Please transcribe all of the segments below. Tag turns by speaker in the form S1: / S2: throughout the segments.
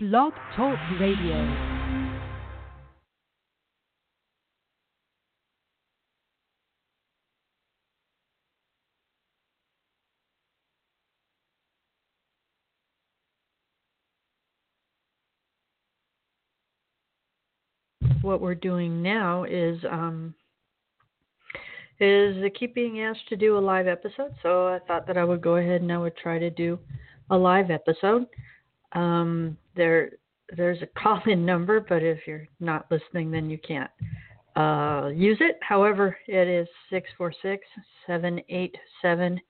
S1: Blog Talk Radio. What we're doing now is um, is keep being asked to do a live episode, so I thought that I would go ahead and I would try to do a live episode. Um, there, there's a call-in number, but if you're not listening, then you can't uh, use it. However, it is six four six seven eight seven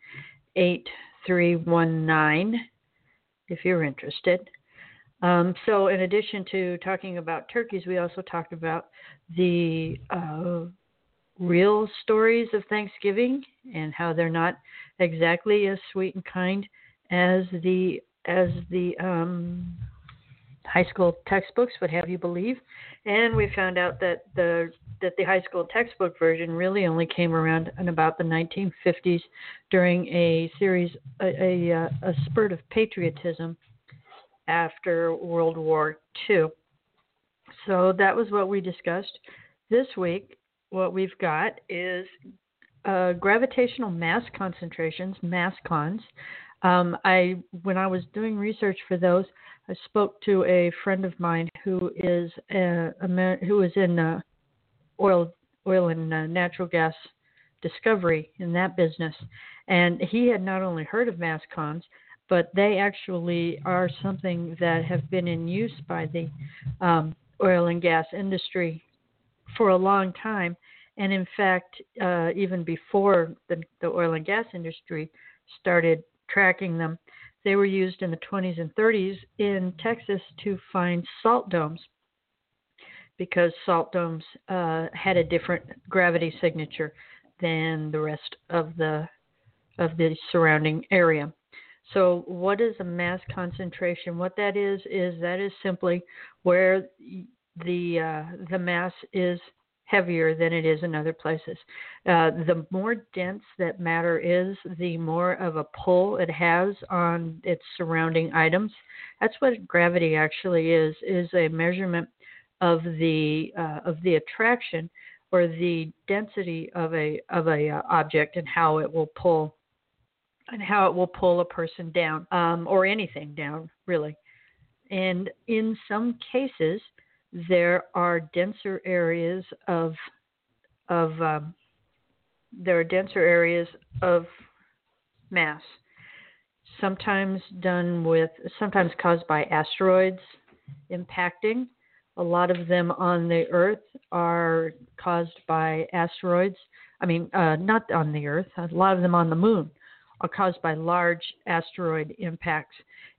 S1: eight three one nine. If you're interested. Um, so, in addition to talking about turkeys, we also talked about the uh, real stories of Thanksgiving and how they're not exactly as sweet and kind as the as the um, high school textbooks would have you believe. And we found out that the that the high school textbook version really only came around in about the 1950s during a series a, a, uh, a spurt of patriotism after World War II. So that was what we discussed this week what we've got is uh, gravitational mass concentrations, mass cons. Um, I when I was doing research for those, I spoke to a friend of mine who is a, a who is in uh, oil oil and uh, natural gas discovery in that business, and he had not only heard of mass cons, but they actually are something that have been in use by the um, oil and gas industry for a long time. And in fact, uh, even before the, the oil and gas industry started tracking them, they were used in the 20s and 30s in Texas to find salt domes because salt domes uh, had a different gravity signature than the rest of the of the surrounding area. So, what is a mass concentration? What that is is that is simply where the uh, the mass is heavier than it is in other places. Uh, the more dense that matter is, the more of a pull it has on its surrounding items. That's what gravity actually is: is a measurement of the uh, of the attraction or the density of a of a uh, object and how it will pull and how it will pull a person down um, or anything down really. And in some cases, there are denser areas of of um, there are denser areas of mass sometimes done with sometimes caused by asteroids impacting. A lot of them on the earth are caused by asteroids i mean uh, not on the earth a lot of them on the moon are caused by large asteroid impacts.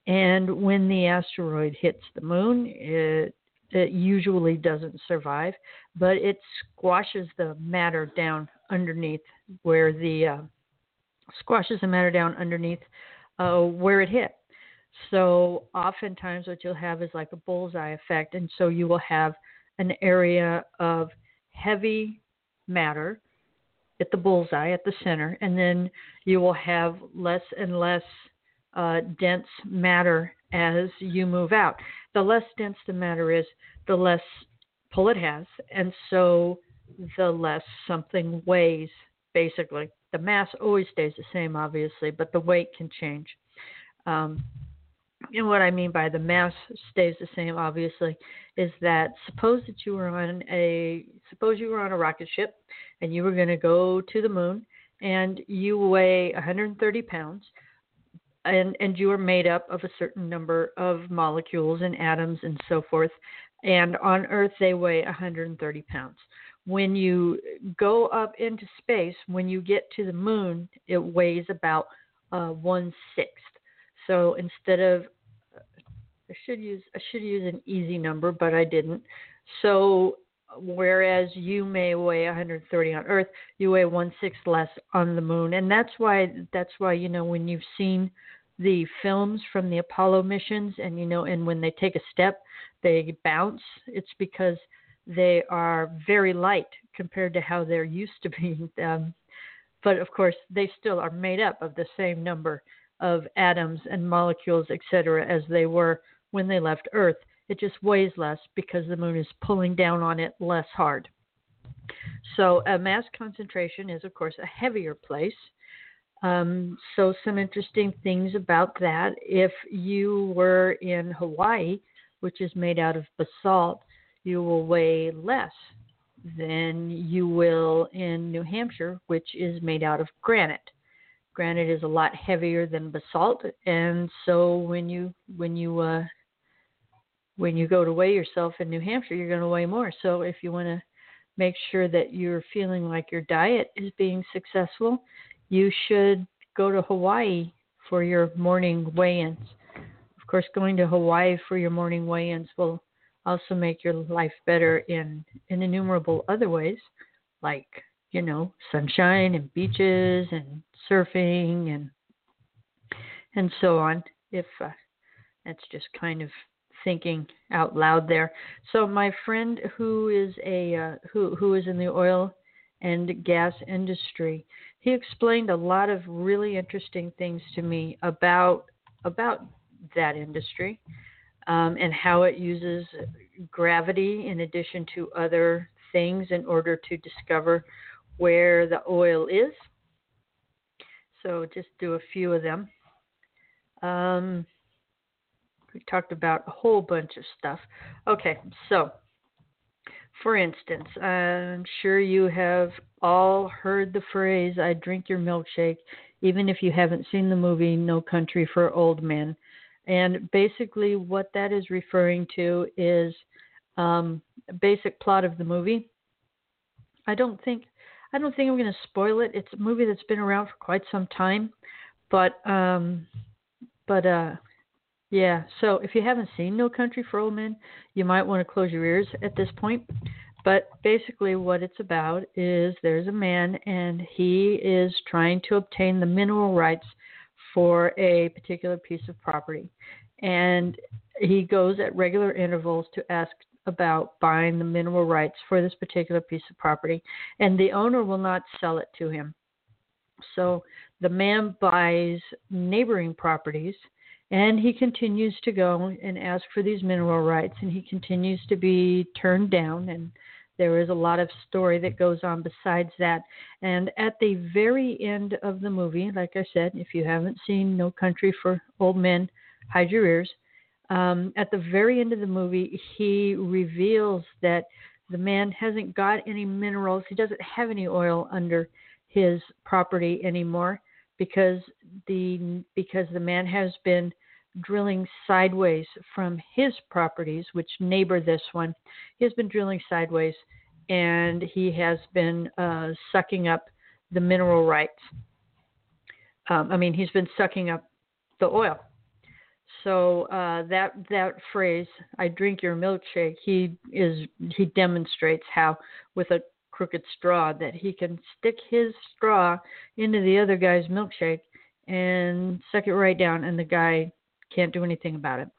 S1: And when the asteroid hits the moon it it usually doesn't survive, but it squashes the matter down underneath where the uh, squashes the matter down underneath uh, where it hit. So oftentimes what you'll have is like a bullseye effect, and so you will have an area of heavy matter at the bullseye at the center, and then you will have less and less uh, dense matter as you move out. The less dense the matter is, the less pull it has, and so the less something weighs, basically. The mass always stays the same, obviously, but the weight can change. Um, and what I mean by the mass stays the same, obviously, is that suppose that you were on a suppose you were on a rocket ship and you were going to go to the moon and you weigh 130 pounds and and you are made up of a certain number of molecules and atoms and so forth. And on earth they weigh 130 pounds. When you go up into space when you get to the moon it weighs about uh, one sixth so instead of i should use i should use an easy number but i didn't. So whereas you may weigh 130 on earth you weigh one sixth less on the moon and that's why that's why you know when you've seen the films from the Apollo missions, and you know, and when they take a step, they bounce. It's because they are very light compared to how they're used to being. Um, but of course, they still are made up of the same number of atoms and molecules, etc., as they were when they left Earth. It just weighs less because the moon is pulling down on it less hard. So, a mass concentration is, of course, a heavier place. Um, so, some interesting things about that. If you were in Hawaii, which is made out of basalt, you will weigh less than you will in New Hampshire, which is made out of granite. Granite is a lot heavier than basalt, and so when you when you uh, when you go to weigh yourself in New Hampshire, you're going to weigh more. So if you want to make sure that you're feeling like your diet is being successful, you should go to Hawaii for your morning weigh-ins. Of course, going to Hawaii for your morning weigh-ins will also make your life better in, in innumerable other ways, like, you know, sunshine and beaches and surfing and and so on. If uh, that's just kind of thinking out loud there. So my friend who is a uh, who who is in the oil and gas industry, he explained a lot of really interesting things to me about about that industry um, and how it uses gravity in addition to other things in order to discover where the oil is. So just do a few of them. Um, we talked about a whole bunch of stuff. Okay, so for instance, I'm sure you have all heard the phrase, I drink your milkshake, even if you haven't seen the movie No Country for Old Men. And basically, what that is referring to is um, basic plot of the movie. I don't think I don't think I'm going to spoil it. It's a movie that's been around for quite some time, but um, but uh, yeah. So if you haven't seen No Country for Old Men, you might want to close your ears at this point. But basically, what it's about is there's a man and he is trying to obtain the mineral rights for a particular piece of property. And he goes at regular intervals to ask about buying the mineral rights for this particular piece of property, and the owner will not sell it to him. So the man buys neighboring properties and he continues to go and ask for these mineral rights and he continues to be turned down and there is a lot of story that goes on besides that. And at the very end of the movie, like I said, if you haven't seen No Country for Old Men, hide your ears. Um, at the very end of the movie, he reveals that the man hasn't got any minerals. He doesn't have any oil under his property anymore because the because the man has been drilling sideways from his properties, which neighbor this one. He has been drilling sideways and he has been uh, sucking up the mineral rights. Um, I mean, he's been sucking up the oil. So uh, that that phrase, "I drink your milkshake," he is he demonstrates how with a crooked straw that he can stick his straw into the other guy's milkshake and suck it right down, and the guy can't do anything about it.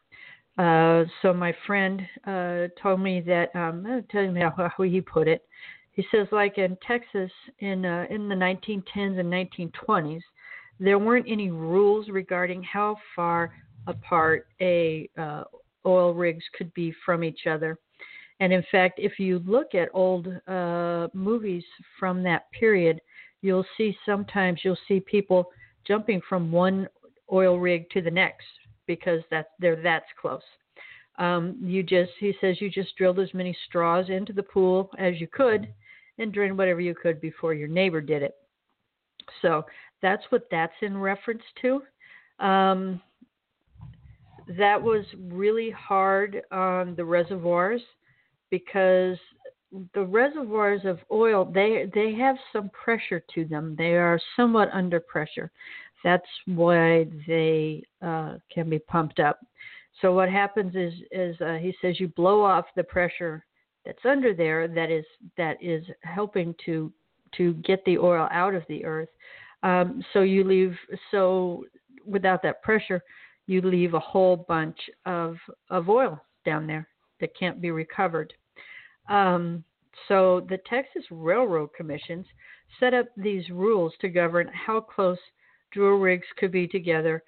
S1: Uh, so my friend uh, told me that um, I'll tell you how, how he put it. He says, like in Texas in uh, in the 1910s and 1920s, there weren't any rules regarding how far apart a uh, oil rigs could be from each other. And in fact, if you look at old uh, movies from that period, you'll see sometimes you'll see people jumping from one oil rig to the next because that they're that's close. Um, you just he says you just drilled as many straws into the pool as you could and drained whatever you could before your neighbor did it. So that's what that's in reference to. Um, that was really hard on the reservoirs because the reservoirs of oil they they have some pressure to them. They are somewhat under pressure. That's why they uh, can be pumped up. So what happens is, is uh, he says you blow off the pressure that's under there that is that is helping to to get the oil out of the earth. Um, so you leave so without that pressure, you leave a whole bunch of of oil down there that can't be recovered. Um, so the Texas Railroad Commissions set up these rules to govern how close drill rigs could be together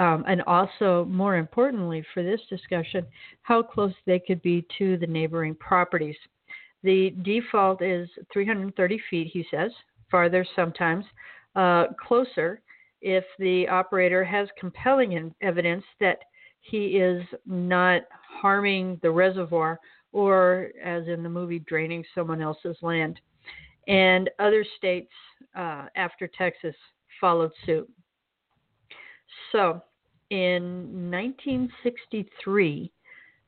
S1: um, and also, more importantly for this discussion, how close they could be to the neighboring properties. The default is 330 feet, he says, farther sometimes, uh, closer if the operator has compelling evidence that he is not harming the reservoir or, as in the movie, draining someone else's land. And other states uh, after Texas followed suit. So, in 1963,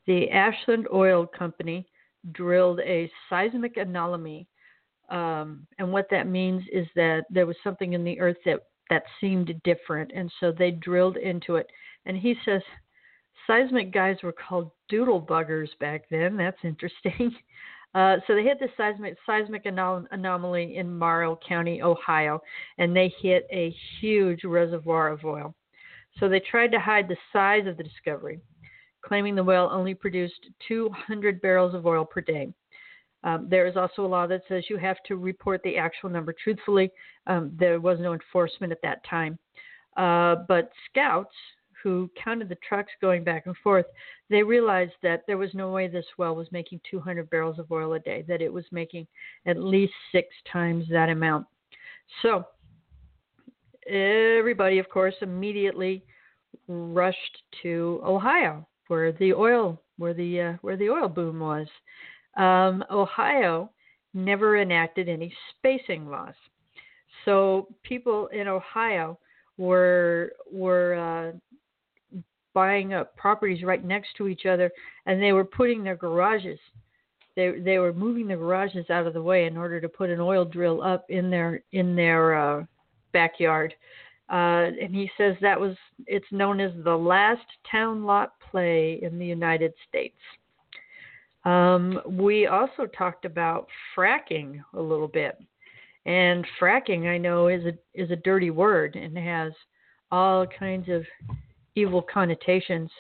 S1: the Ashland Oil Company drilled a seismic anomaly. Um, and what that means is that there was something in the earth that, that seemed different. And so they drilled into it. And he says seismic guys were called doodle buggers back then. That's interesting. Uh, so they hit the seismic seismic anom- anomaly in Morrow County, Ohio, and they hit a huge reservoir of oil. So they tried to hide the size of the discovery, claiming the well only produced 200 barrels of oil per day. Um, there is also a law that says you have to report the actual number truthfully. Um, there was no enforcement at that time. Uh, but scouts who counted the trucks going back and forth, they realized that there was no way this well was making 200 barrels of oil a day, that it was making at least six times that amount. So everybody, of course, immediately rushed to Ohio, where the oil where the uh, where the oil boom was. Um, Ohio never enacted any spacing laws, so people in Ohio were were uh, buying up properties right next to each other, and they were putting their garages. They they were moving the garages out of the way in order to put an oil drill up in their in their uh, backyard. Uh, and he says that was it's known as the last town lot play in the United States. Um, we also talked about fracking a little bit, and fracking I know is a is a dirty word and has all kinds of evil connotations.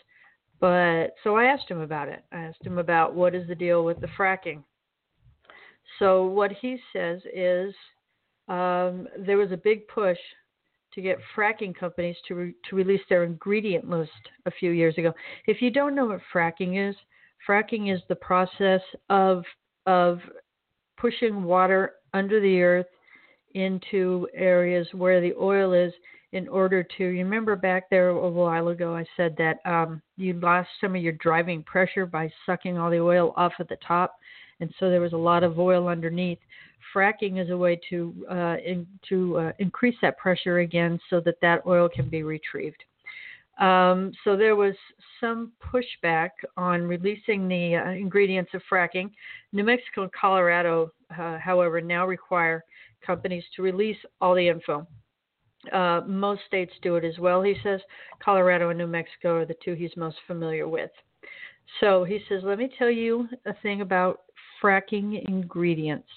S1: But so I asked him about it. I asked him about what is the deal with the fracking. So what he says is um, there was a big push to get fracking companies to re- to release their ingredient list a few years ago. If you don't know what fracking is, fracking is the process of of pushing water under the earth into areas where the oil is in order to remember back there a while ago I said that um, you lost some of your driving pressure by sucking all the oil off at the top and so there was a lot of oil underneath fracking is a way to uh, in, to uh, increase that pressure again so that that oil can be retrieved um, so there was some pushback on releasing the uh, ingredients of fracking. New Mexico and Colorado, uh, however, now require companies to release all the info. Uh, most states do it as well, he says. Colorado and New Mexico are the two he's most familiar with. So he says, Let me tell you a thing about fracking ingredients.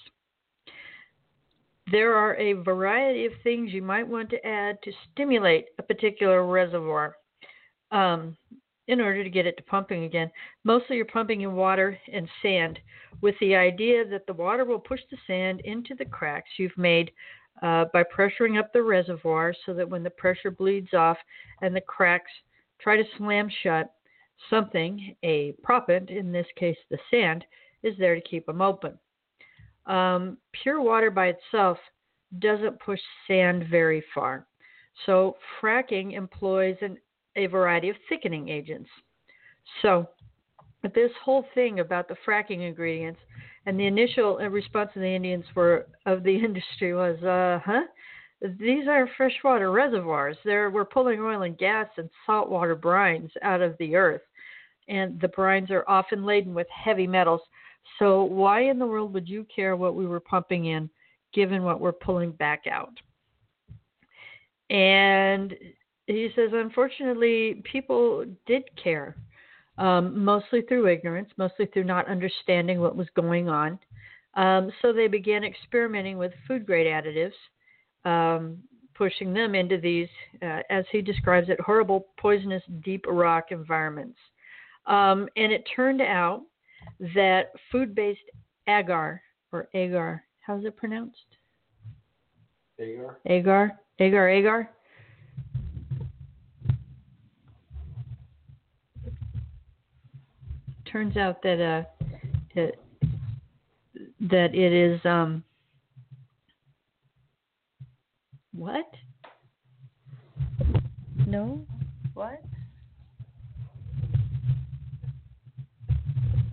S1: There are a variety of things you might want to add to stimulate a particular reservoir um, in order to get it to pumping again. Mostly you're pumping in water and sand with the idea that the water will push the sand into the cracks you've made uh, by pressuring up the reservoir so that when the pressure bleeds off and the cracks try to slam shut, something, a proppant, in this case the sand, is there to keep them open. Um, pure water by itself doesn't push sand very far. So fracking employs an, a variety of thickening agents. So this whole thing about the fracking ingredients and the initial response of the Indians were of the industry was, uh, huh? These are freshwater reservoirs. There, we're pulling oil and gas and saltwater brines out of the earth, and the brines are often laden with heavy metals. So why in the world would you care what we were pumping in, given what we're pulling back out? And he says, unfortunately, people did care um, mostly through ignorance, mostly through not understanding what was going on. Um, so they began experimenting with food grade additives, um, pushing them into these, uh, as he describes it, horrible, poisonous, deep rock environments. Um, and it turned out that food based agar, or agar, how's it pronounced?
S2: Agar.
S1: Agar, agar, agar turns out that uh, it, that it is um, what? No, what?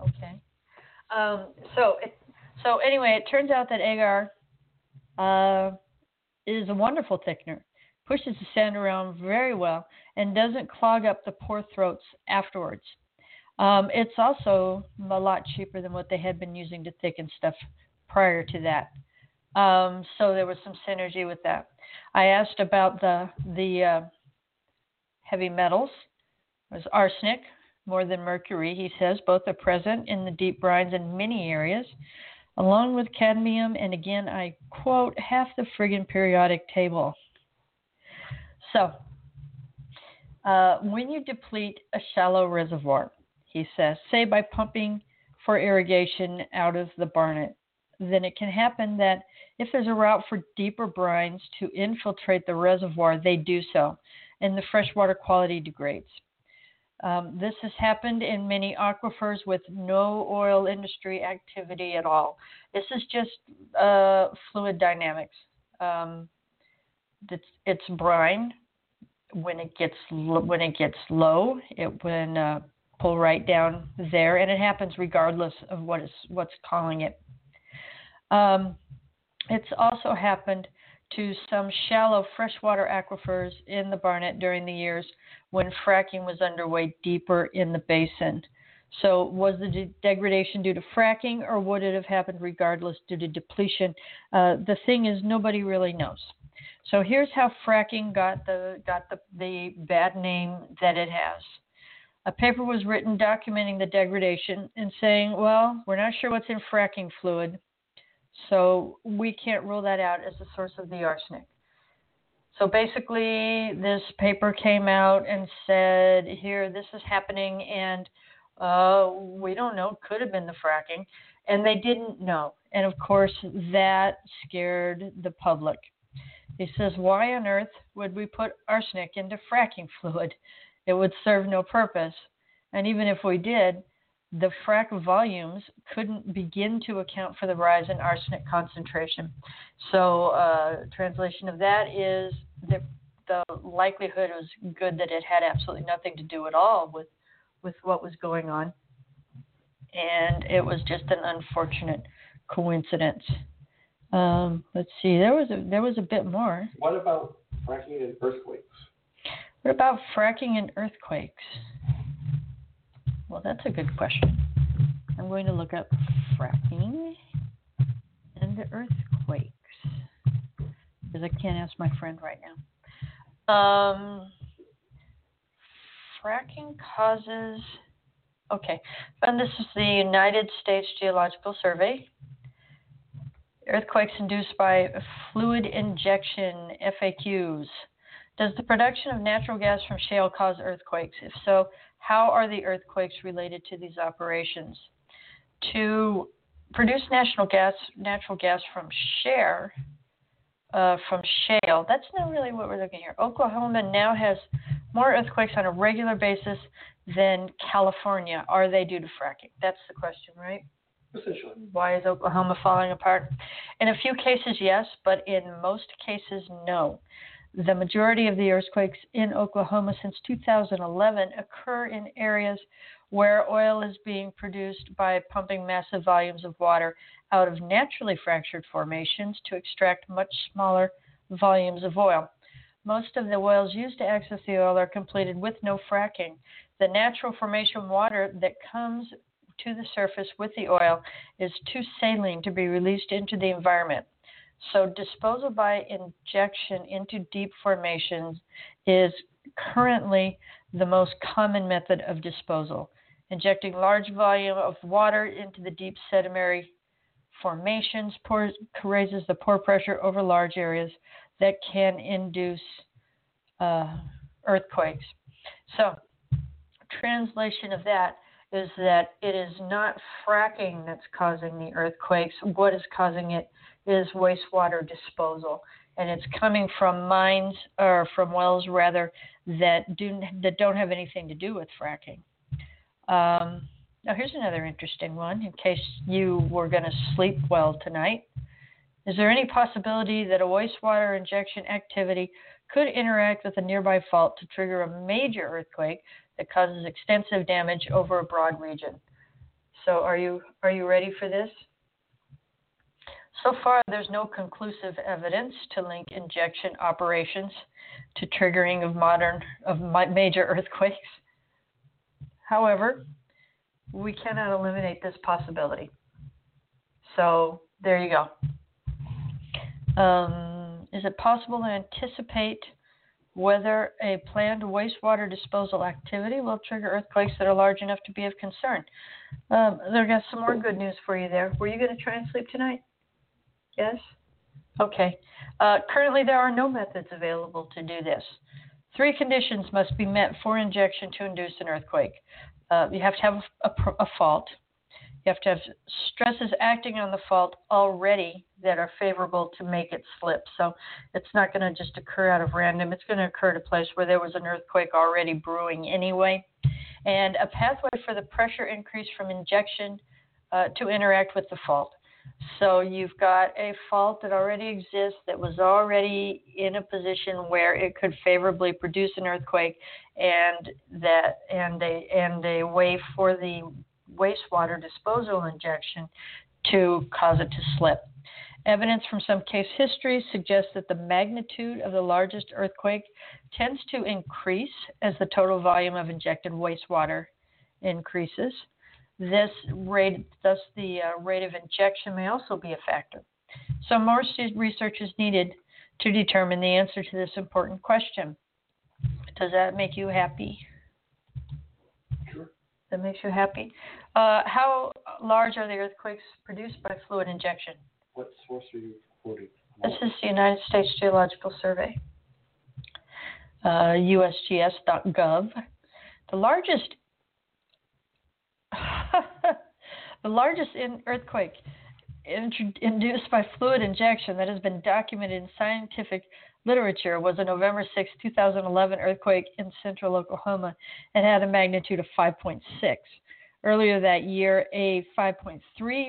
S1: Okay. Um, so it, so anyway, it turns out that agar uh, is a wonderful thickener. Pushes the sand around very well and doesn't clog up the pore throats afterwards. Um, it's also a lot cheaper than what they had been using to thicken stuff prior to that. Um, so there was some synergy with that. I asked about the the uh, heavy metals. It was arsenic more than mercury. He says both are present in the deep brines in many areas, along with cadmium. And again, I quote half the friggin' periodic table. So, uh, when you deplete a shallow reservoir, he says, say by pumping for irrigation out of the Barnett, then it can happen that if there's a route for deeper brines to infiltrate the reservoir, they do so, and the freshwater quality degrades. Um, this has happened in many aquifers with no oil industry activity at all. This is just uh, fluid dynamics. Um, it's, it's brine. When it gets when it gets low, it will uh, pull right down there, and it happens regardless of what is what's calling it. Um, it's also happened to some shallow freshwater aquifers in the Barnett during the years when fracking was underway deeper in the basin. So, was the de- degradation due to fracking, or would it have happened regardless due to depletion? Uh, the thing is, nobody really knows. So, here's how fracking got the got the, the bad name that it has. A paper was written documenting the degradation and saying, well, we're not sure what's in fracking fluid, so we can't rule that out as the source of the arsenic. So basically, this paper came out and said, here, this is happening, and uh, we don't know. Could have been the fracking. And they didn't know. And of course, that scared the public. He says, why on earth would we put arsenic into fracking fluid? It would serve no purpose. And even if we did, the frac volumes couldn't begin to account for the rise in arsenic concentration. So, uh, translation of that is that the likelihood was good that it had absolutely nothing to do at all with with what was going on, and it was just an unfortunate coincidence. Um, let's see, there was a, there was a bit more.
S2: What about fracking and earthquakes?
S1: What about fracking and earthquakes? Well, that's a good question. I'm going to look up fracking and earthquakes because I can't ask my friend right now. Um, fracking causes. Okay, and this is the United States Geological Survey. Earthquakes induced by fluid injection FAQs. Does the production of natural gas from shale cause earthquakes? If so, how are the earthquakes related to these operations? To produce natural gas, natural gas from share, uh, from shale, that's not really what we're looking here. Oklahoma now has more earthquakes on a regular basis than California. Are they due to fracking? That's the question, right?
S2: Essentially.
S1: Why is Oklahoma falling apart? In a few cases, yes, but in most cases, no. The majority of the earthquakes in Oklahoma since 2011 occur in areas where oil is being produced by pumping massive volumes of water out of naturally fractured formations to extract much smaller volumes of oil. Most of the wells used to access the oil are completed with no fracking. The natural formation water that comes to the surface with the oil is too saline to be released into the environment. So, disposal by injection into deep formations is currently the most common method of disposal. Injecting large volume of water into the deep sedimentary formations pours, raises the pore pressure over large areas that can induce uh, earthquakes. So, translation of that is that it is not fracking that's causing the earthquakes. What is causing it is wastewater disposal, and it's coming from mines or from wells rather that do that don't have anything to do with fracking. Um, now, here's another interesting one in case you were going to sleep well tonight. Is there any possibility that a wastewater injection activity could interact with a nearby fault to trigger a major earthquake that causes extensive damage over a broad region? So, are you are you ready for this? So far, there's no conclusive evidence to link injection operations to triggering of modern of major earthquakes. However, we cannot eliminate this possibility. So there you go. Um, is it possible to anticipate whether a planned wastewater disposal activity will trigger earthquakes that are large enough to be of concern? Um, there got some more good news for you there. Were you going to try and sleep tonight? Yes? Okay. Uh, currently, there are no methods available to do this. Three conditions must be met for injection to induce an earthquake. Uh, you have to have a, a, fault. You have to have stresses acting on the fault already that are favorable to make it slip. So it's not going to just occur out of random. It's going to occur at a place where there was an earthquake already brewing anyway. And a pathway for the pressure increase from injection uh, to interact with the fault. So you've got a fault that already exists that was already in a position where it could favorably produce an earthquake and that and a and a way for the wastewater disposal injection to cause it to slip. Evidence from some case history suggests that the magnitude of the largest earthquake tends to increase as the total volume of injected wastewater increases. This rate, thus the uh, rate of injection may also be a factor. So more research is needed to determine the answer to this important question. Does that make you happy?
S2: Sure.
S1: That makes you happy. Uh, how large are the earthquakes produced by fluid injection?
S2: What source are you quoting?
S1: This is the United States Geological Survey, uh, USGS.gov. The largest the largest earthquake induced by fluid injection that has been documented in scientific literature was a November 6, 2011 earthquake in central Oklahoma and had a magnitude of 5.6. Earlier that year, a 5.3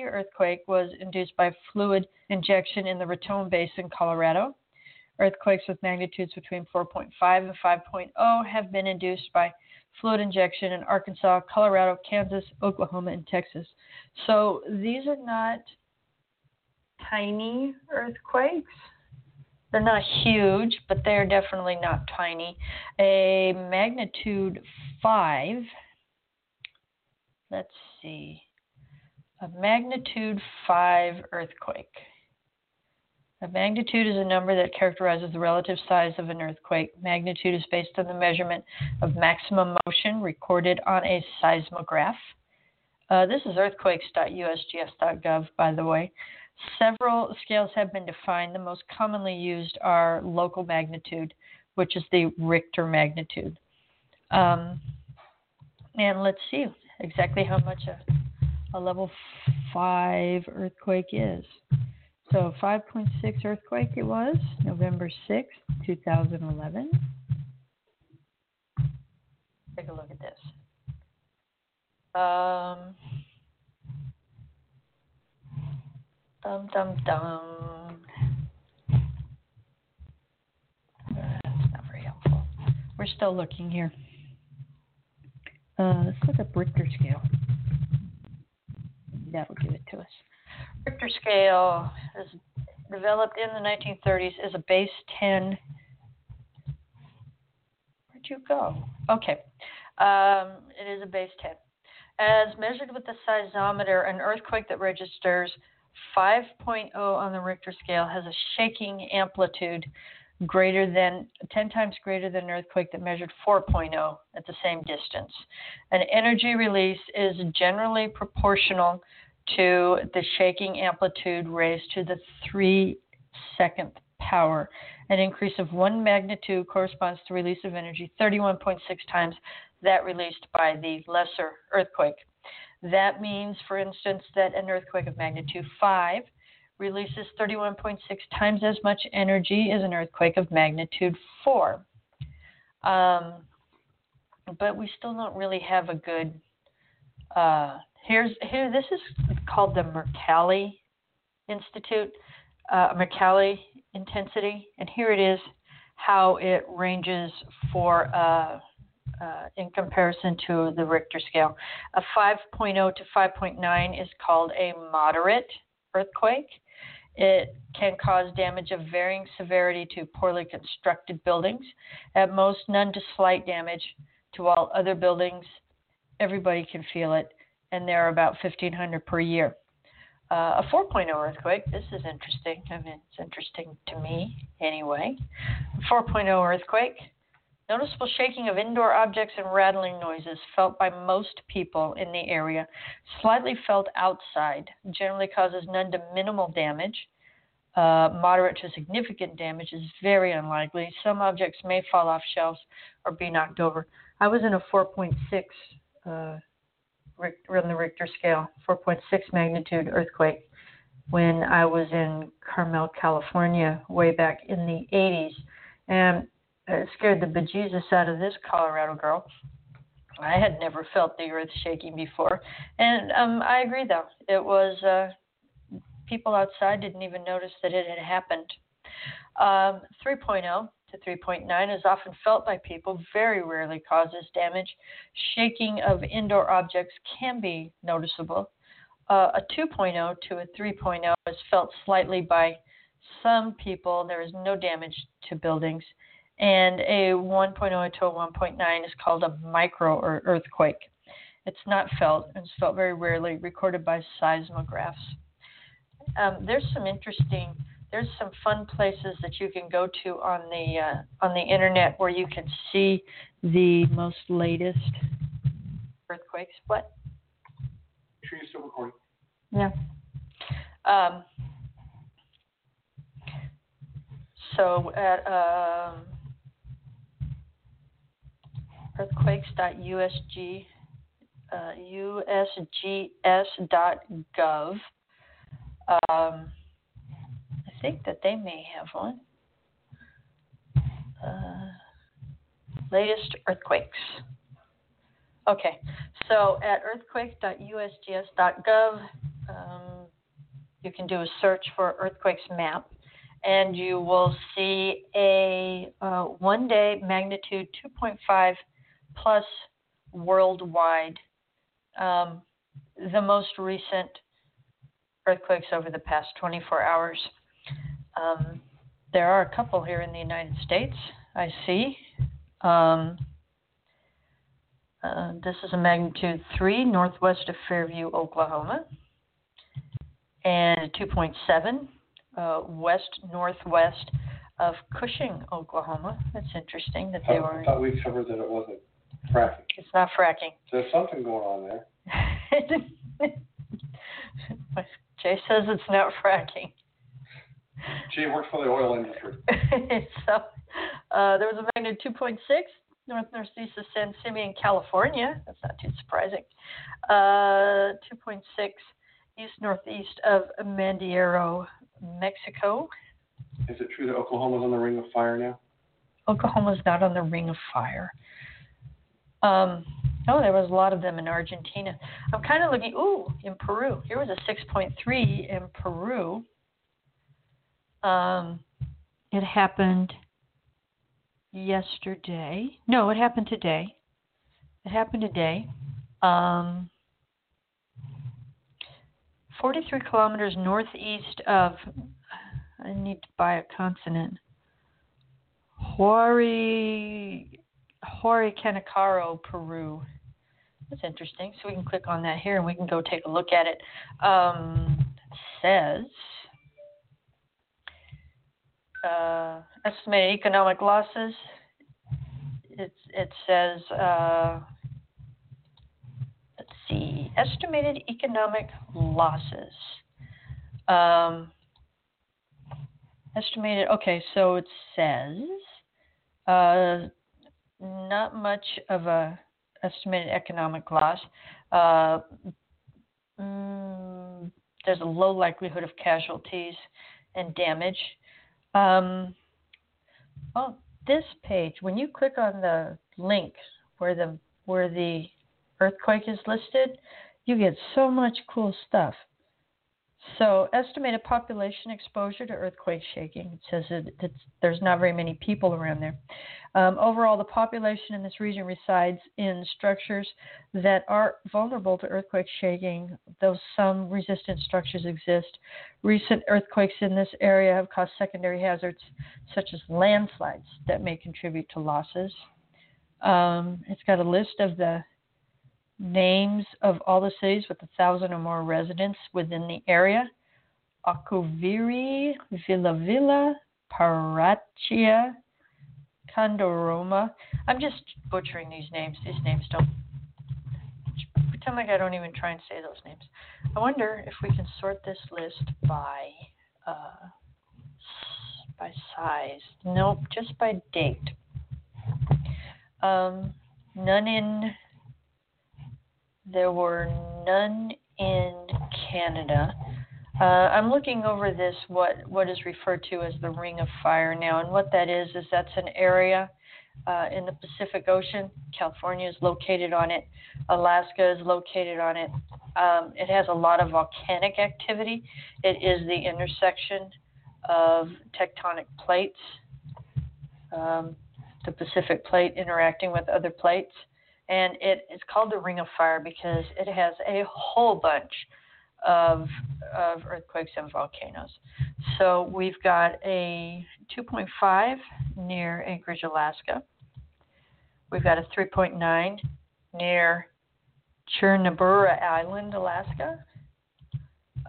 S1: earthquake was induced by fluid injection in the Raton Basin, Colorado. Earthquakes with magnitudes between 4.5 and 5.0 have been induced by fluid injection in Arkansas, Colorado, Kansas, Oklahoma, and Texas. So these are not tiny earthquakes. They're not huge, but they're definitely not tiny. A magnitude 5, let's see, a magnitude 5 earthquake a magnitude is a number that characterizes the relative size of an earthquake. Magnitude is based on the measurement of maximum motion recorded on a seismograph. Uh, this is earthquakes.usgs.gov, by the way. Several scales have been defined. The most commonly used are local magnitude, which is the Richter magnitude. Um, and let's see exactly how much a, a level 5 earthquake is. So 5.6 earthquake it was, November 6th, 2011. Take a look at this. Um, dum dum dum. that's not very helpful. We're still looking here. Uh, let's look at Richter scale. That'll give it to us. Richter scale is developed in the 1930s as a base 10. Where'd you go? Okay. Um, it is a base 10. As measured with the seismometer, an earthquake that registers 5.0 on the Richter scale has a shaking amplitude greater than 10 times greater than an earthquake that measured 4.0 at the same distance. An energy release is generally proportional to the shaking amplitude raised to the three second power. An increase of one magnitude corresponds to release of energy 31.6 times that released by the lesser earthquake. That means, for instance, that an earthquake of magnitude 5 releases 31.6 times as much energy as an earthquake of magnitude 4. Um, but we still don't really have a good Uh, here's here. This is called the Mercalli Institute, uh, Mercalli intensity, and here it is how it ranges for uh, uh, in comparison to the Richter scale. A 5.0 to 5.9 is called a moderate earthquake. It can cause damage of varying severity to poorly constructed buildings. At most, none to slight damage to all other buildings. Everybody can feel it, and there are about 1,500 per year. Uh, a 4.0 earthquake, this is interesting. I mean, it's interesting to me anyway. 4.0 earthquake, noticeable shaking of indoor objects and rattling noises felt by most people in the area. Slightly felt outside, generally causes none to minimal damage. Uh, moderate to significant damage is very unlikely. Some objects may fall off shelves or be knocked over. I was in a 4.6 uh, on the Richter scale, 4.6 magnitude earthquake when I was in Carmel, California, way back in the 80s. And it scared the bejesus out of this Colorado girl. I had never felt the earth shaking before. And um, I agree, though. It was, uh, people outside didn't even notice that it had happened. Um, 3.0 to 3.9 is often felt by people, very rarely causes damage. Shaking of indoor objects can be noticeable. Uh, a 2.0 to a 3.0 is felt slightly by some people. There is no damage to buildings. And a 1.0 to a 1.9 is called a micro or earthquake. It's not felt, and it's felt very rarely, recorded by seismographs. Um, there's some interesting there's some fun places that you can go to on the uh, on the internet where you can see the most latest earthquakes. What?
S2: Make sure, you're still recording.
S1: Yeah. Um, so at um, earthquakes.usg uh, usgs.gov. Um, think that they may have one. Uh, latest earthquakes. Okay, so at earthquake.usgs.gov, um, you can do a search for earthquakes map, and you will see a uh, one day magnitude 2.5 plus worldwide. Um, the most recent earthquakes over the past 24 hours. Um, there are a couple here in the United States, I see. Um, uh, this is a magnitude 3 northwest of Fairview, Oklahoma, and 2.7 uh, west northwest of Cushing, Oklahoma. That's interesting that they
S2: I,
S1: were.
S2: I thought we covered that it wasn't fracking.
S1: It's not fracking.
S2: There's something going on there.
S1: Jay says it's not fracking.
S2: She works for the oil industry.
S1: so uh, there was a magnitude 2.6 north northeast of San Simeon, California. That's not too surprising. Uh, 2.6 east northeast of Maneadero, Mexico.
S2: Is it true that Oklahoma's on the ring of fire now?
S1: Oklahoma's not on the ring of fire. Um, oh, there was a lot of them in Argentina. I'm kind of looking. Ooh, in Peru. Here was a 6.3 in Peru. Um, it happened yesterday. No, it happened today. It happened today. Um, 43 kilometers northeast of, I need to buy a consonant, Huari, Canacaro, Peru. That's interesting. So we can click on that here and we can go take a look at it. Um, it says uh, estimated economic losses. It's, it says, uh, let's see, estimated economic losses. Um, estimated, okay, so it says uh, not much of a estimated economic loss. Uh, mm, there's a low likelihood of casualties and damage. Um, well, this page, when you click on the link where the where the earthquake is listed, you get so much cool stuff. So, estimated population exposure to earthquake shaking. It says that there's not very many people around there. Um, overall, the population in this region resides in structures that are vulnerable to earthquake shaking, though some resistant structures exist. Recent earthquakes in this area have caused secondary hazards such as landslides that may contribute to losses. Um, it's got a list of the names of all the cities with a thousand or more residents within the area. Akoviri, Villa Villa, Paratia, Kondoroma. I'm just butchering these names. These names don't pretend like I don't even try and say those names. I wonder if we can sort this list by uh, by size. Nope, just by date. Um, none in there were none in Canada. Uh, I'm looking over this what what is referred to as the Ring of Fire now, and what that is is that's an area uh, in the Pacific Ocean. California is located on it. Alaska is located on it. Um, it has a lot of volcanic activity. It is the intersection of tectonic plates, um, the Pacific Plate interacting with other plates and it is called the Ring of Fire because it has a whole bunch of of earthquakes and volcanoes. So we've got a 2.5 near Anchorage, Alaska. We've got a 3.9 near Chernabura Island, Alaska.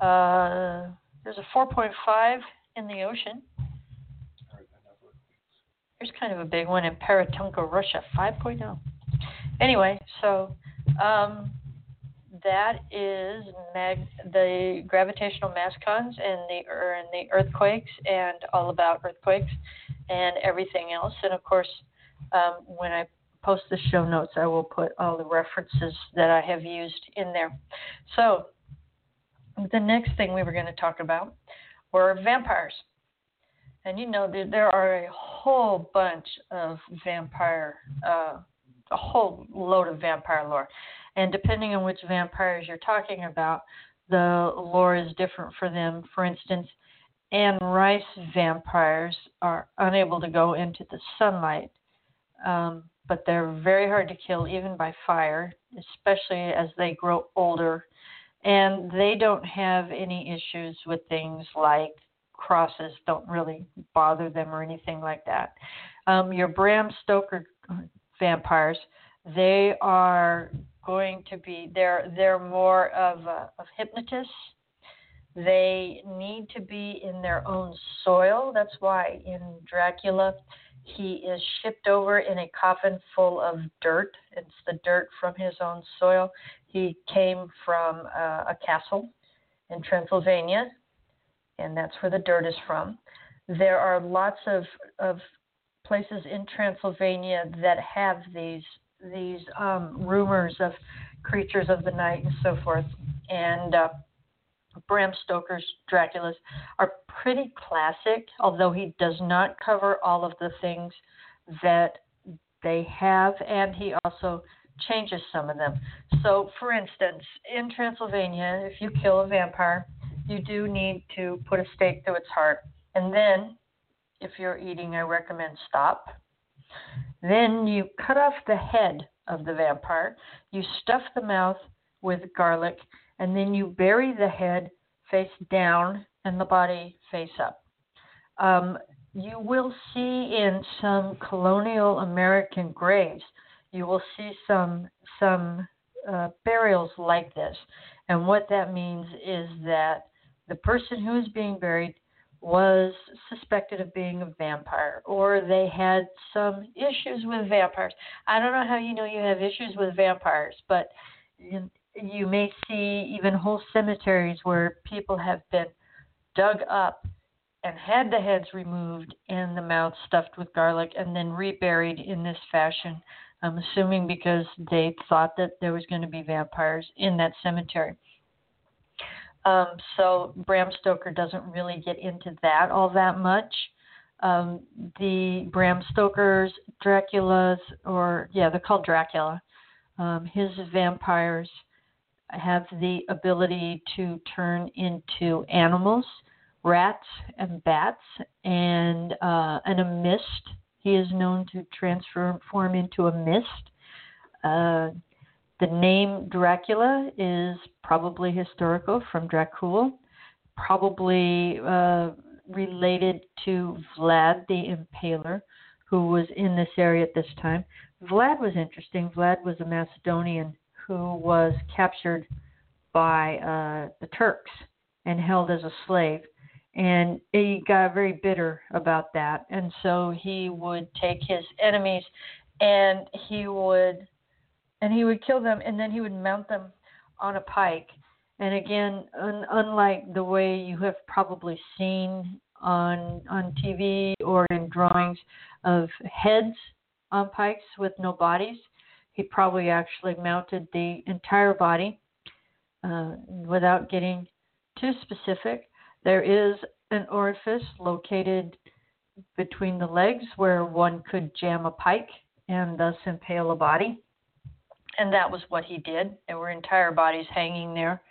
S1: Uh, there's a 4.5 in the ocean. Here's kind of a big one in Paratunka, Russia, 5.0 anyway, so um, that is mag- the gravitational mass cons and the and the earthquakes and all about earthquakes and everything else. And of course, um, when I post the show notes, I will put all the references that I have used in there. So the next thing we were going to talk about were vampires. And you know, there, there are a whole bunch of vampire uh, a whole load of vampire lore. And depending on which vampires you're talking about, the lore is different for them. For instance, Anne Rice vampires are unable to go into the sunlight, um, but they're very hard to kill even by fire, especially as they grow older. And they don't have any issues with things like crosses, don't really bother them or anything like that. Um, your Bram Stoker vampires. They are going to be they're they're more of a, of hypnotists. They need to be in their own soil. That's why in Dracula he is shipped over in a coffin full of dirt. It's the dirt from his own soil. He came from uh, a castle in Transylvania, and that's where the dirt is from. There are lots of, of places in Transylvania that have these these um, rumors of creatures of the night and so forth. And uh, Bram Stoker's Draculas are pretty classic, although he does not cover all of the things that they have, and he also changes some of them. So, for instance, in Transylvania, if you kill a vampire, you do need to put a stake through its heart, and then if you're eating, I recommend stop. Then you cut off the head of the vampire. You stuff the mouth with garlic, and then you bury the head face down and the body face up. Um, you will see in some colonial American graves, you will see some some uh, burials like this, and what that means is that the person who is being buried was suspected of being a vampire or they had some issues with vampires. I don't know how you know you have issues with vampires, but you, you may see even whole cemeteries where people have been dug up and had the heads removed and the mouth stuffed with garlic and then reburied in this fashion. I'm assuming because they thought that there was going to be vampires in that cemetery. Um, so Bram Stoker doesn't really get into that all that much. Um, the Bram Stoker's Dracula's, or yeah, they're called Dracula. Um, his vampires have the ability to turn into animals, rats and bats, and uh, and a mist. He is known to transform into a mist. Uh, the name Dracula is probably historical from Dracul, probably uh, related to Vlad the Impaler, who was in this area at this time. Vlad was interesting. Vlad was a Macedonian who was captured by uh, the Turks and held as a slave. And he got very bitter about that. And so he would take his enemies and he would and he would kill them and then he would mount them on a pike. And again, un- unlike the way you have probably seen on on TV or in drawings of heads on pikes with no bodies, he probably actually mounted the entire body uh, without getting too specific. There is an orifice located between the legs where one could jam a pike and thus impale a body. And that was what he did. There were entire bodies hanging there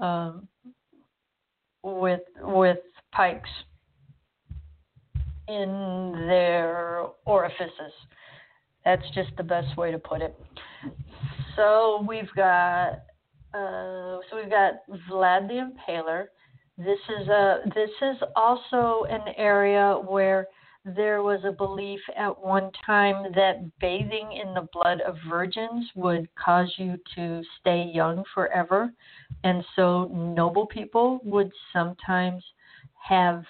S1: um, with with pikes in their orifices. That's just the best way to put it. So we've got uh, so we've got Vlad the Impaler. This is a this is also an area where there was a belief at one time that bathing in the blood of virgins would cause you to stay young forever. And so noble people would sometimes have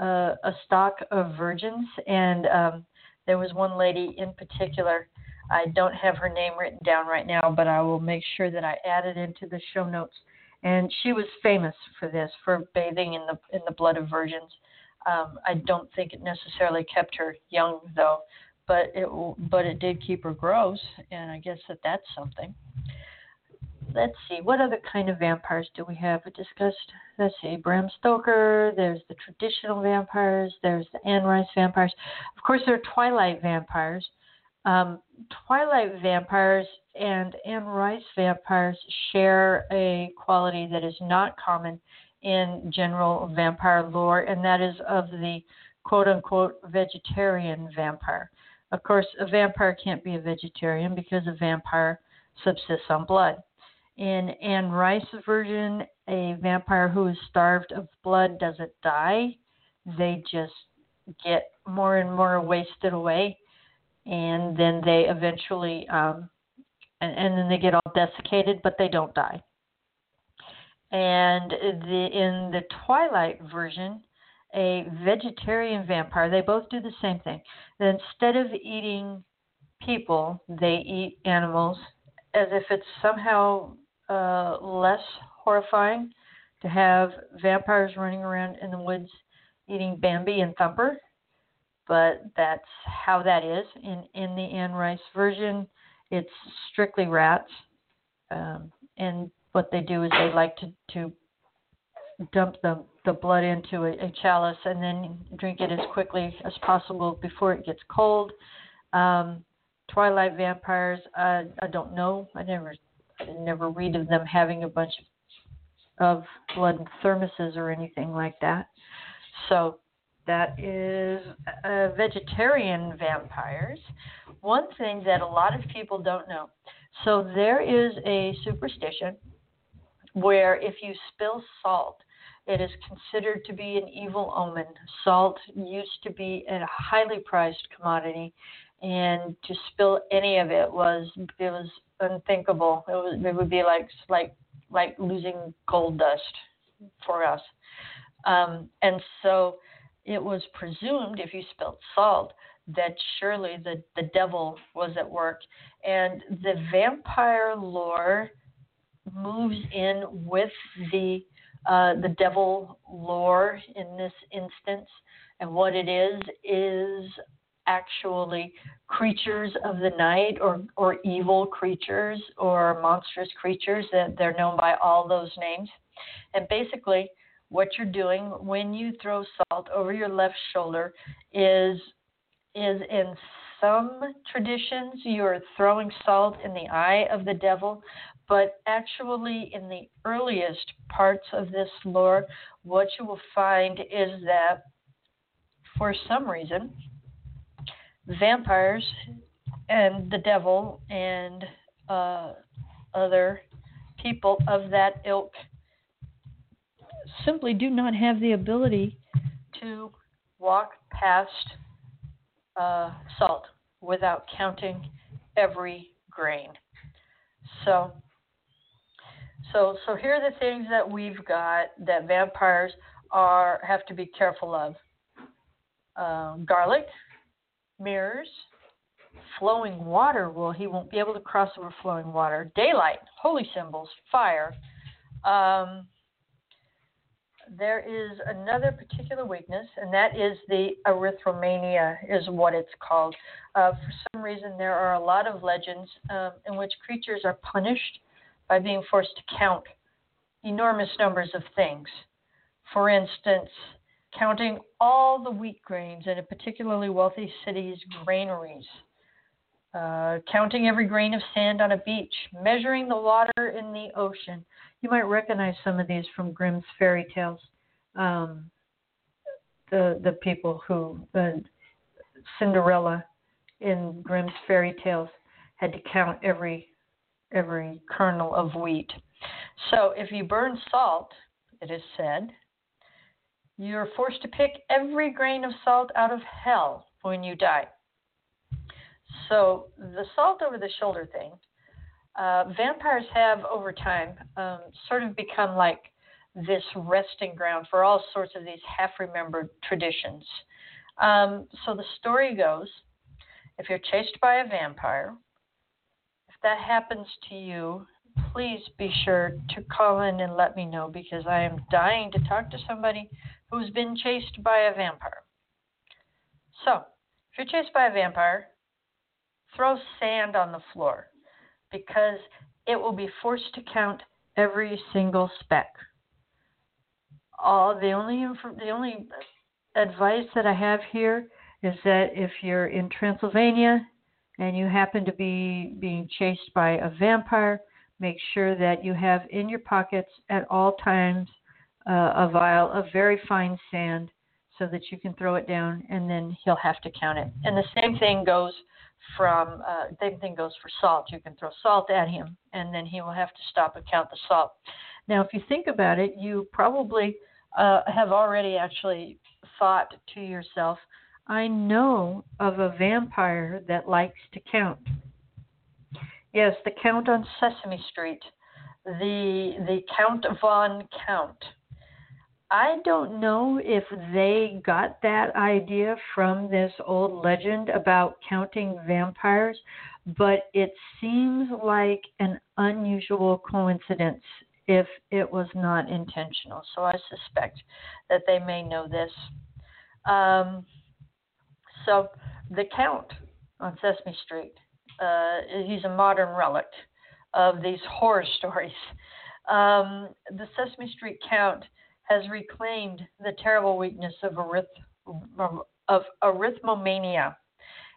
S1: uh, a stock of virgins. And um, there was one lady in particular. I don't have her name written down right now, but I will make sure that I add it into the show notes. And she was famous for this, for bathing in the in the blood of virgins. Um, I don't think it necessarily kept her young though, but it but it did keep her gross, and I guess that that's something. Let's see, what other kind of vampires do we have? We discussed. Let's see, Bram Stoker. There's the traditional vampires. There's the Anne Rice vampires. Of course, there are Twilight vampires. Um, Twilight vampires and Anne Rice vampires share a quality that is not common in general vampire lore, and that is of the quote unquote vegetarian vampire. Of course, a vampire can't be a vegetarian because a vampire subsists on blood. In Anne Rice's version, a vampire who is starved of blood doesn't die, they just get more and more wasted away, and then they eventually, um, and, and then they get all desiccated, but they don't die. And the, in the Twilight version, a vegetarian vampire, they both do the same thing. Instead of eating people, they eat animals as if it's somehow uh, less horrifying to have vampires running around in the woods eating Bambi and Thumper. But that's how that is. In, in the Anne Rice version, it's strictly rats. Um, and what they do is they like to, to dump the, the blood into a, a chalice and then drink it as quickly as possible before it gets cold. Um, Twilight vampires, I don't know. I never, I never read of them having a bunch of blood thermoses or anything like that. So that is uh, vegetarian vampires. One thing that a lot of people don't know. So there is a superstition where if you spill salt, it is considered to be an evil omen. Salt used to be a highly prized commodity, and to spill any of it was it was unthinkable. It was it would be like like like losing gold dust for us. Um, and so it was presumed if you spilled salt that surely the, the devil was at work. And the vampire lore moves in with the uh, the devil lore in this instance, and what it is is actually creatures of the night or or evil creatures or monstrous creatures that they're known by all those names, and basically what you're doing when you throw salt over your left shoulder is is in some traditions, you're throwing salt in the eye of the devil, but actually, in the earliest parts of this lore, what you will find is that for some reason, vampires and the devil and uh, other people of that ilk simply do not have the ability to walk past uh, salt without counting every grain. So, so, so here are the things that we've got that vampires are have to be careful of: um, garlic, mirrors, flowing water. Well, he won't be able to cross over flowing water. Daylight, holy symbols, fire. Um, there is another particular weakness, and that is the arithmomania, is what it's called. Uh, for some reason, there are a lot of legends um, in which creatures are punished by being forced to count enormous numbers of things. For instance, counting all the wheat grains in a particularly wealthy city's granaries, uh, counting every grain of sand on a beach, measuring the water in the ocean. You might recognize some of these from Grimm's fairy tales. Um, the the people who uh, Cinderella in Grimm's fairy tales had to count every every kernel of wheat. So if you burn salt, it is said, you're forced to pick every grain of salt out of hell when you die. So the salt over the shoulder thing, uh, vampires have over time um, sort of become like this resting ground for all sorts of these half remembered traditions. Um, so the story goes if you're chased by a vampire, that happens to you, please be sure to call in and let me know because I am dying to talk to somebody who's been chased by a vampire. So, if you're chased by a vampire, throw sand on the floor because it will be forced to count every single speck. All the only the only advice that I have here is that if you're in Transylvania and you happen to be being chased by a vampire, make sure that you have in your pockets at all times uh, a vial of very fine sand so that you can throw it down and then he'll have to count it. And the same thing goes from uh, same thing goes for salt. You can throw salt at him, and then he will have to stop and count the salt. Now, if you think about it, you probably uh, have already actually thought to yourself, "I know of a vampire that likes to count." Yes, the Count on Sesame Street, the the Count von Count. I don't know if they got that idea from this old legend about counting vampires, but it seems like an unusual coincidence if it was not intentional. So I suspect that they may know this. Um, so the Count on Sesame Street, uh, he's a modern relic of these horror stories. Um, the Sesame Street Count has reclaimed the terrible weakness of, arith- of arithmomania,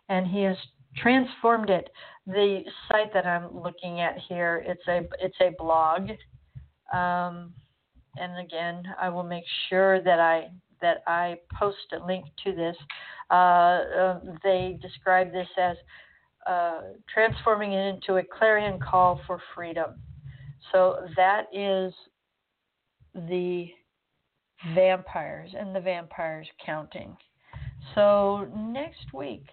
S1: and he has transformed it. The site that I'm looking at here, it's a it's a blog, um, and again, I will make sure that I that I post a link to this. Uh, uh, they describe this as uh, transforming it into a clarion call for freedom. So that is the vampires and the vampires counting. So next week,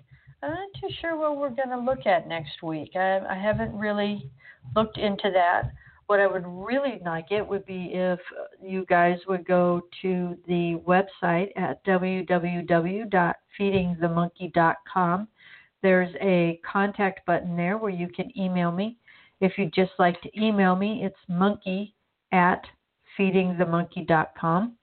S1: I'm not too sure what we're going to look at next week. I, I haven't really looked into that. What I would really like it would be if you guys would go to the website at www.feedingthemonkey.com. There's a contact button there where you can email me. If you'd just like to email me, it's monkey at feedingthemonkey.com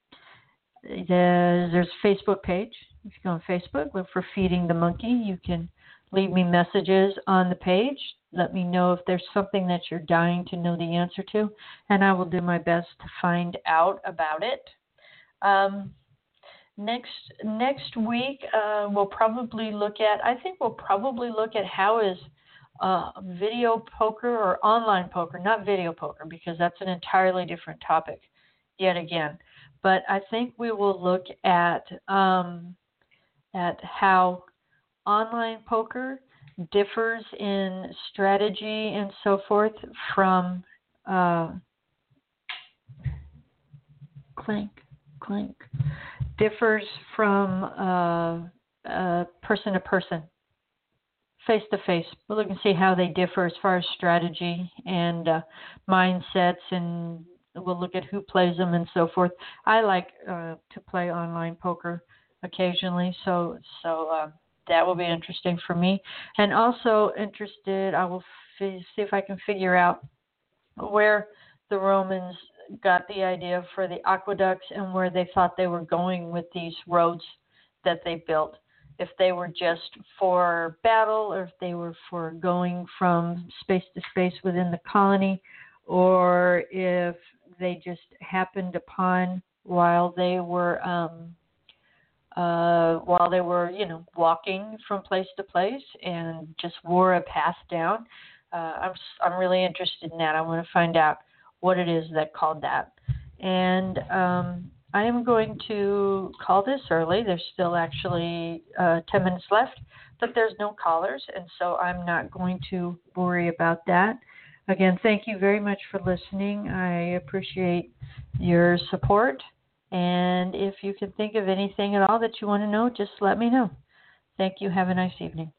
S1: there's a Facebook page. If you go on Facebook, look for Feeding the Monkey. You can leave me messages on the page. Let me know if there's something that you're dying to know the answer to, and I will do my best to find out about it. Um, next next week uh, we'll probably look at. I think we'll probably look at how is uh, video poker or online poker, not video poker, because that's an entirely different topic. Yet again, but I think we will look at um, at how online poker differs in strategy and so forth from uh, clink clink differs from uh, uh, person to person face to face. We'll look and see how they differ as far as strategy and uh, mindsets, and we'll look at who plays them and so forth. I like uh, to play online poker occasionally, so so uh, that will be interesting for me. And also interested, I will f- see if I can figure out where the Romans got the idea for the aqueducts and where they thought they were going with these roads that they built if they were just for battle or if they were for going from space to space within the colony or if they just happened upon while they were um, uh, while they were you know walking from place to place and just wore a path down. Uh, I'm I'm really interested in that. I want to find out what it is that called that. And um, I am going to call this early. There's still actually uh, 10 minutes left, but there's no callers, and so I'm not going to worry about that. Again, thank you very much for listening. I appreciate your support. And if you can think of anything at all that you want to know, just let me know. Thank you. Have a nice evening.